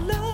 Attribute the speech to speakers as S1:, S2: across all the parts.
S1: love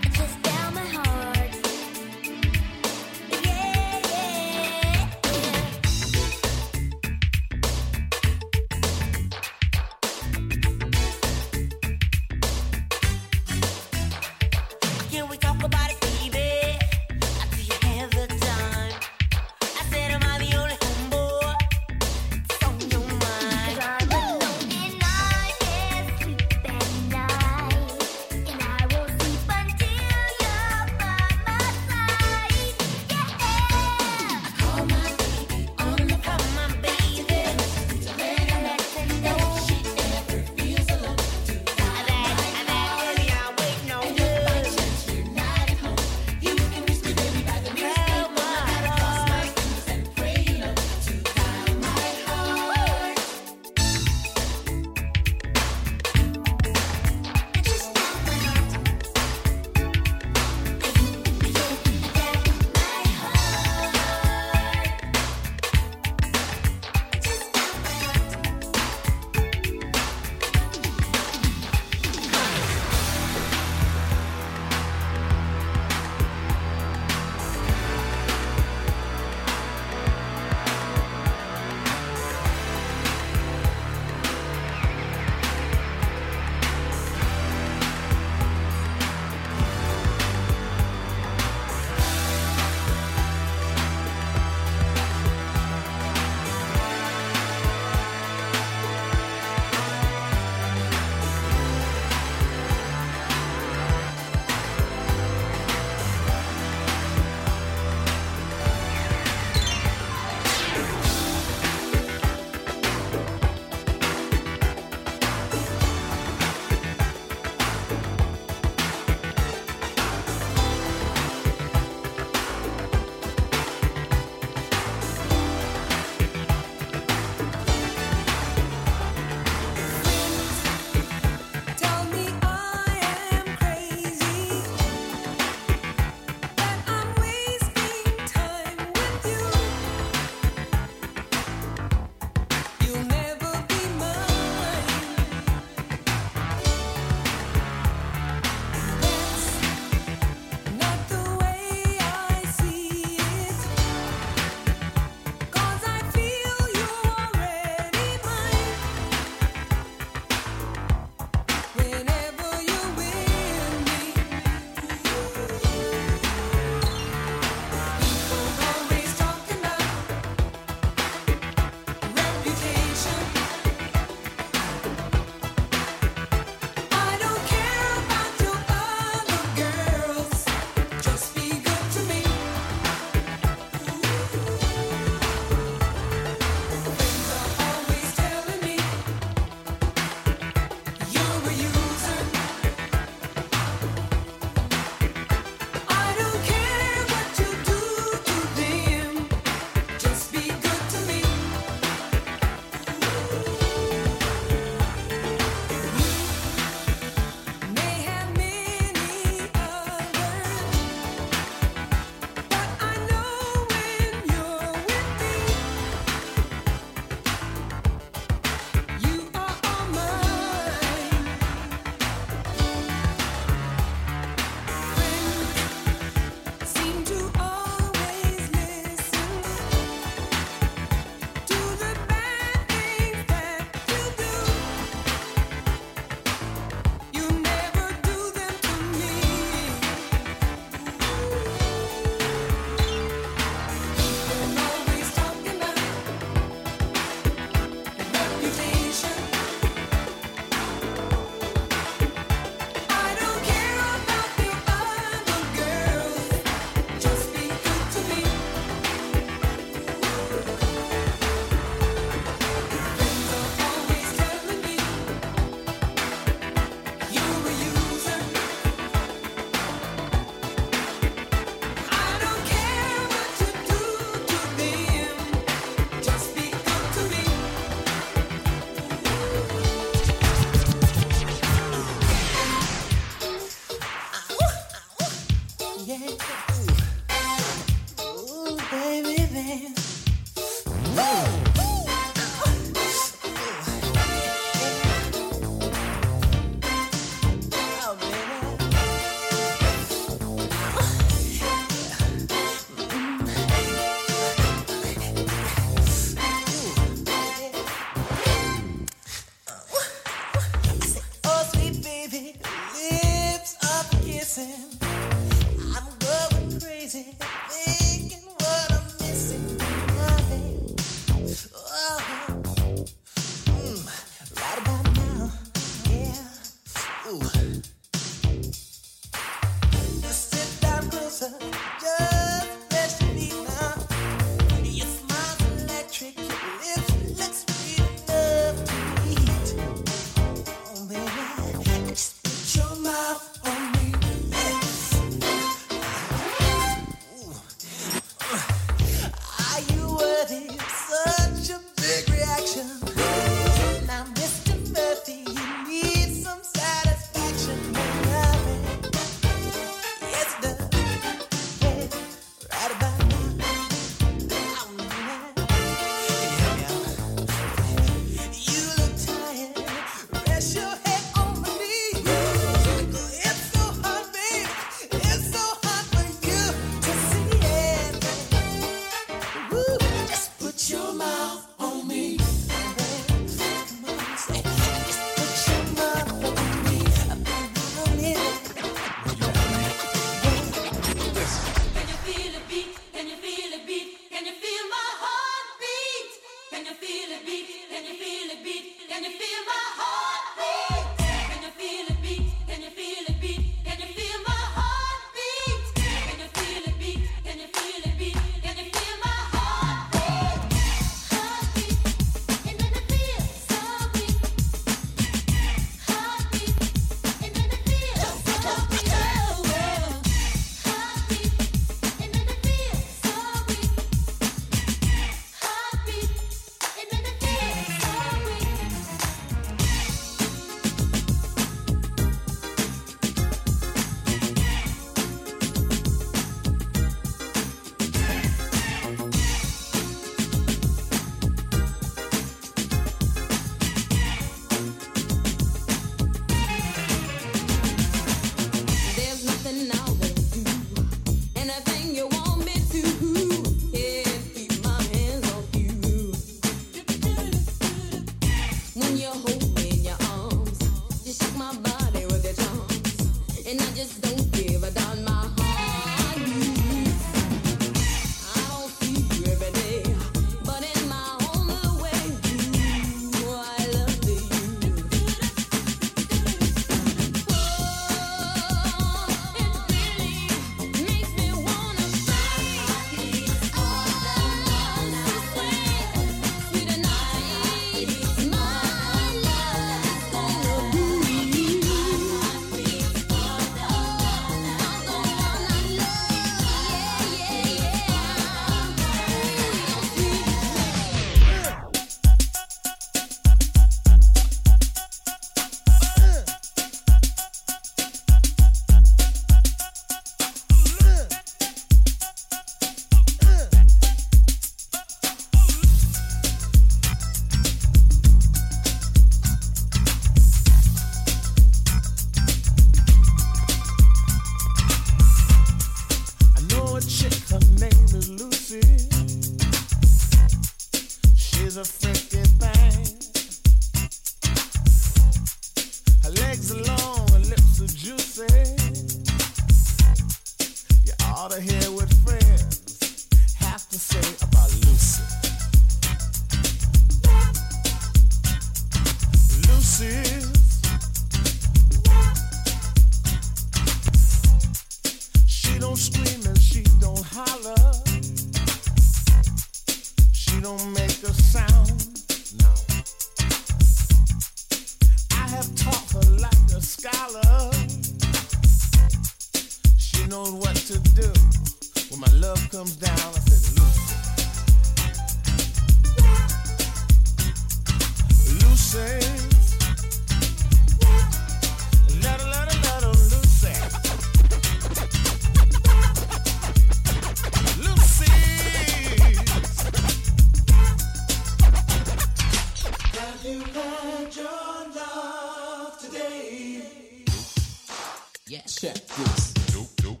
S1: Yes. Check this. Nope, nope.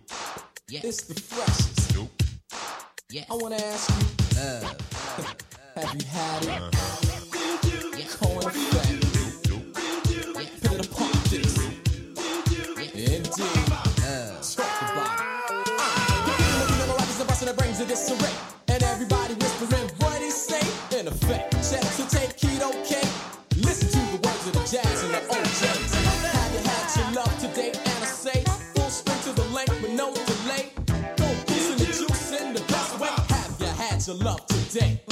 S1: Yes. It's the freshest. Nope. I want to ask you, uh, have you had it? Uh-huh. Did you? Yes. Corn fat. Nope, nope. Did you? This. Indeed. Uh, Uh, you're looking at the rockets and busting their brains in disarray.
S2: day.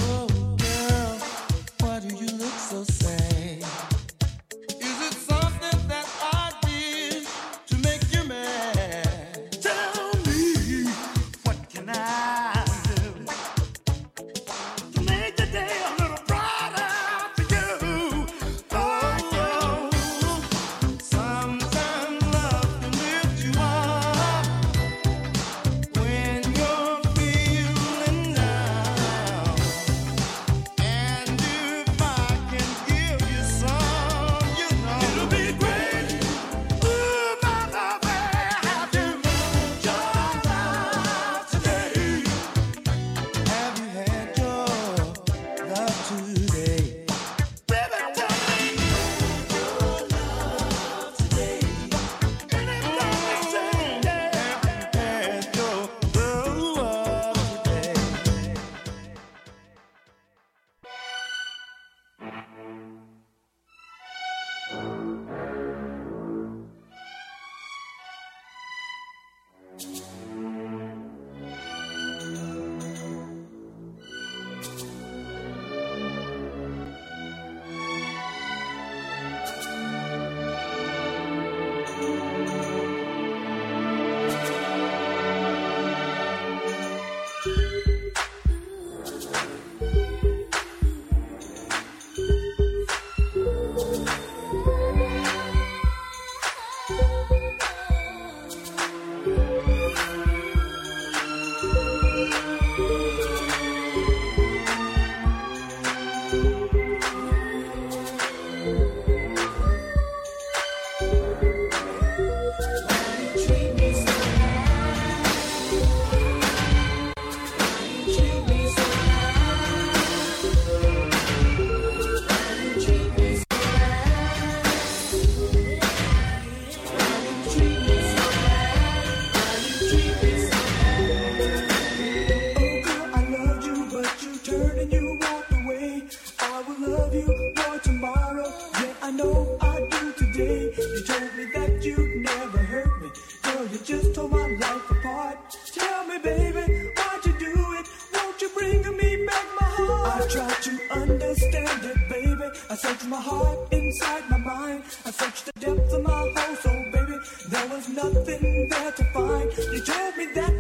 S2: that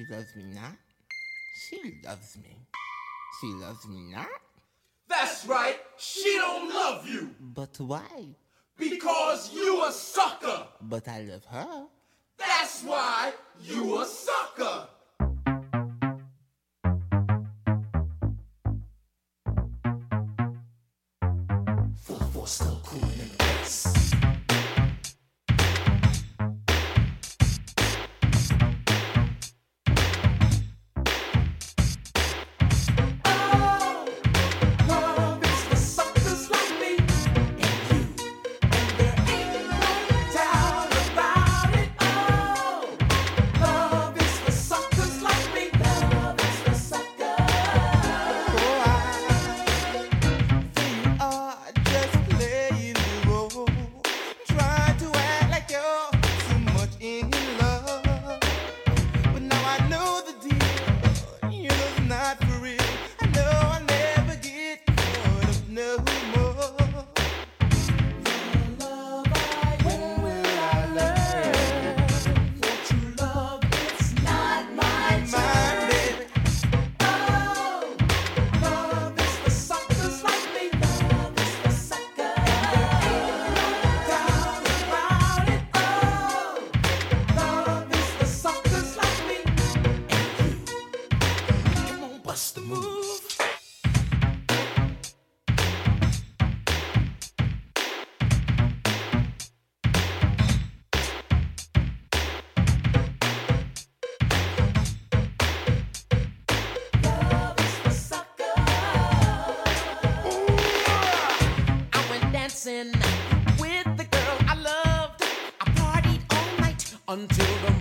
S2: She loves me not. She loves me. She loves me not.
S3: That's right. She don't love you.
S2: But why?
S3: Because you a sucker.
S2: But I love her.
S3: That's why you a sucker.
S4: until the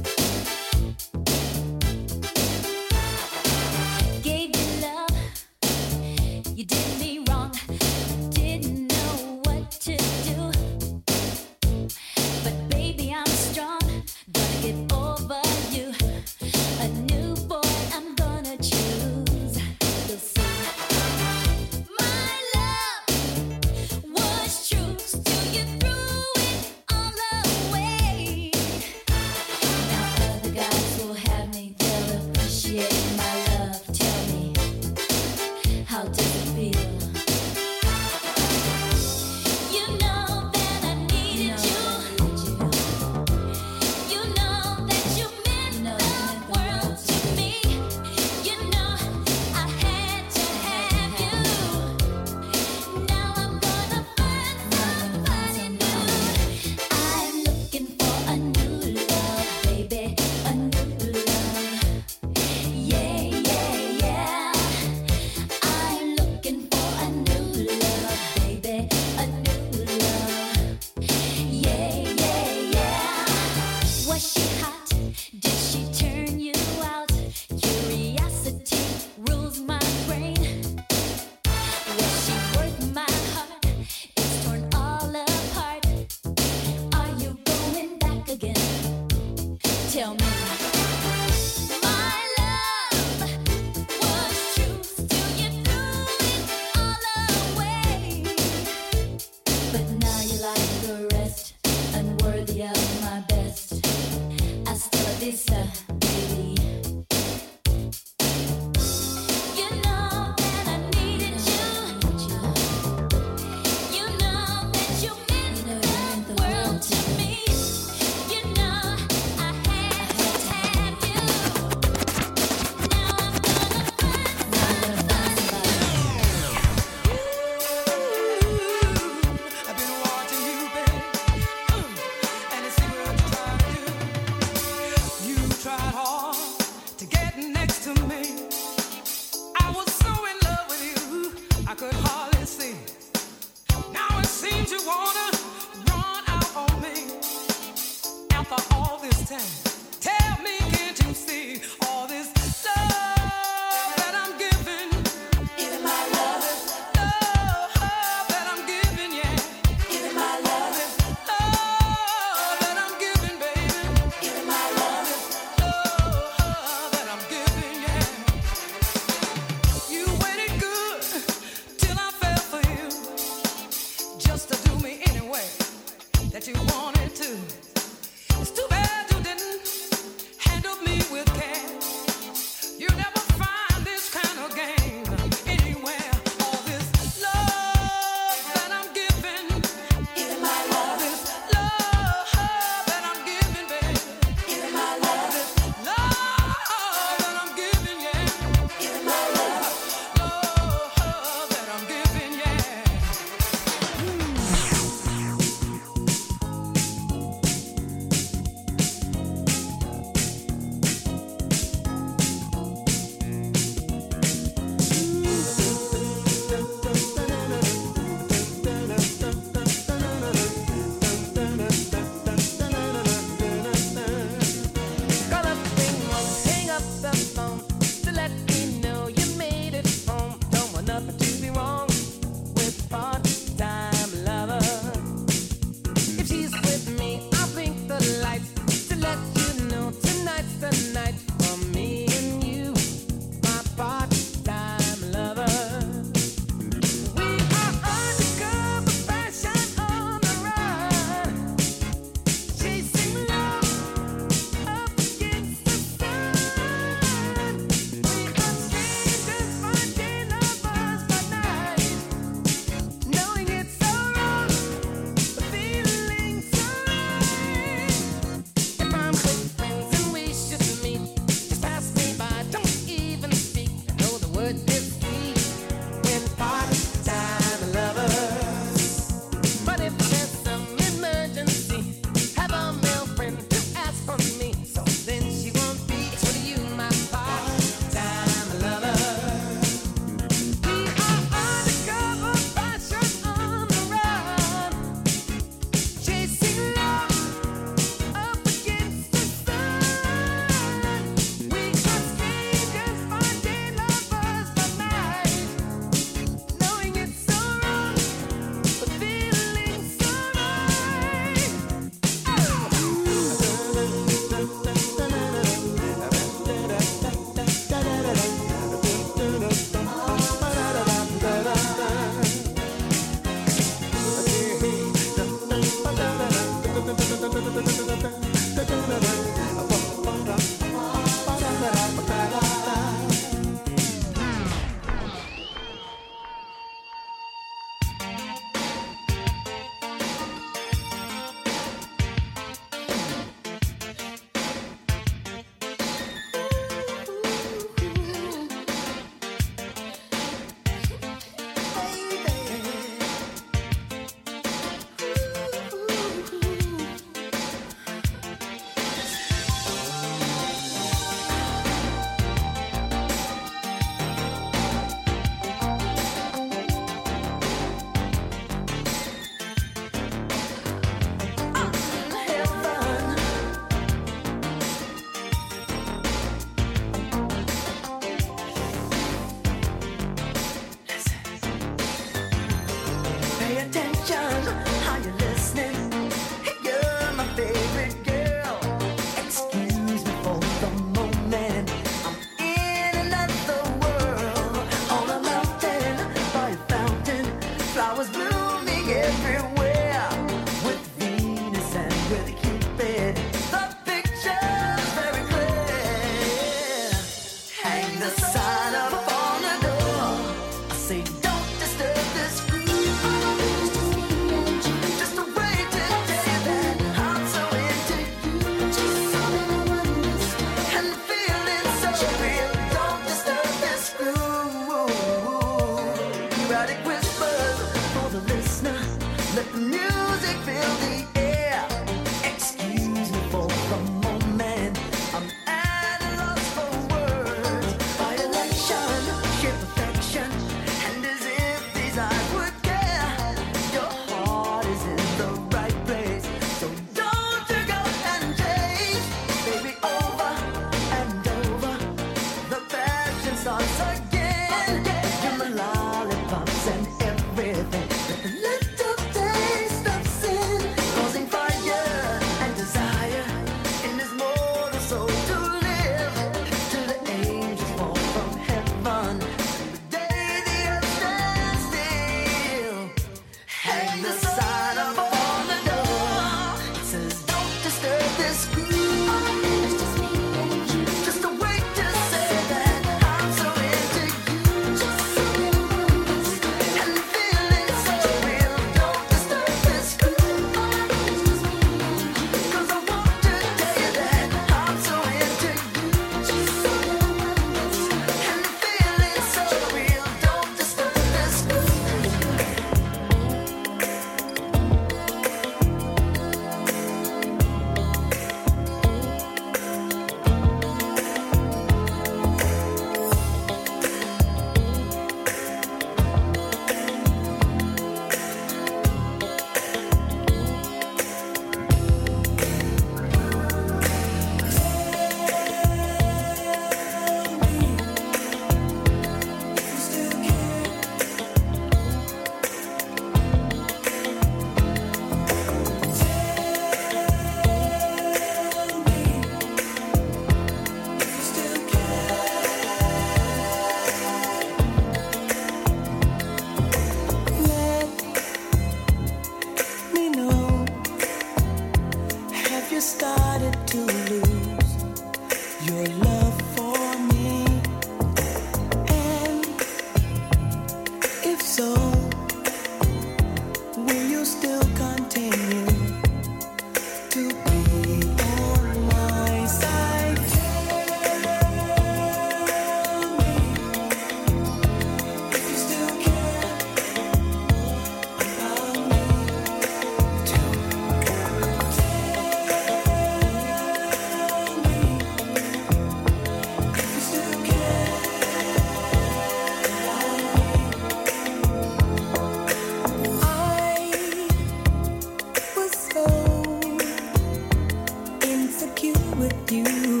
S4: cute with you.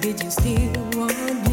S5: Did you still want me?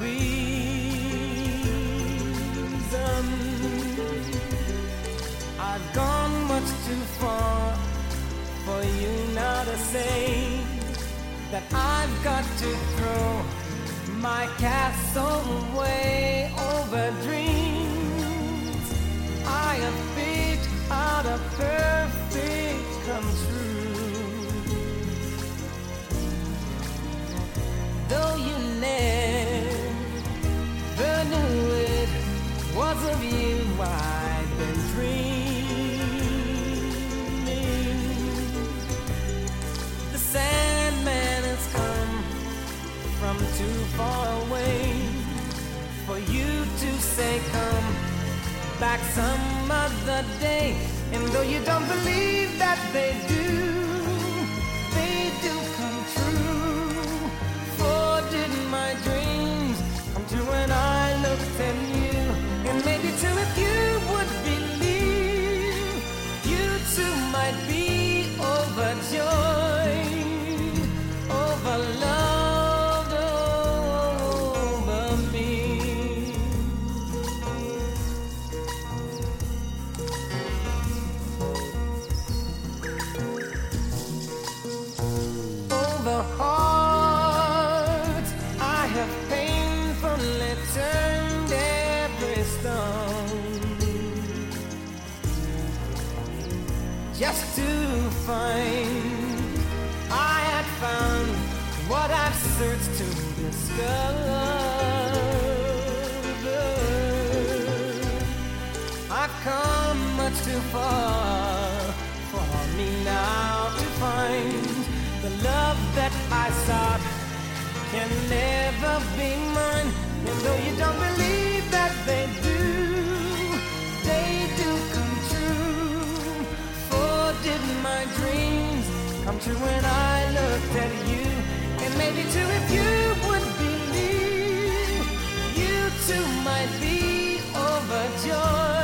S5: Reason, I've gone much too far for you now to say that I've got to throw my castle away over dreams. I have picked out a perfect I've been dreaming. The Sandman has come from too far away for you to say come back some other day. And though you don't believe that they do, they do come true. For did my dreams when to find I had found what I've searched to discover. I've come much too far for me now to find the love that I sought can never be mine. And though you don't dreams come true when I looked at you? And maybe too if you would believe, you too might be overjoyed,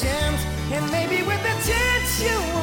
S5: chance, and maybe with a chance you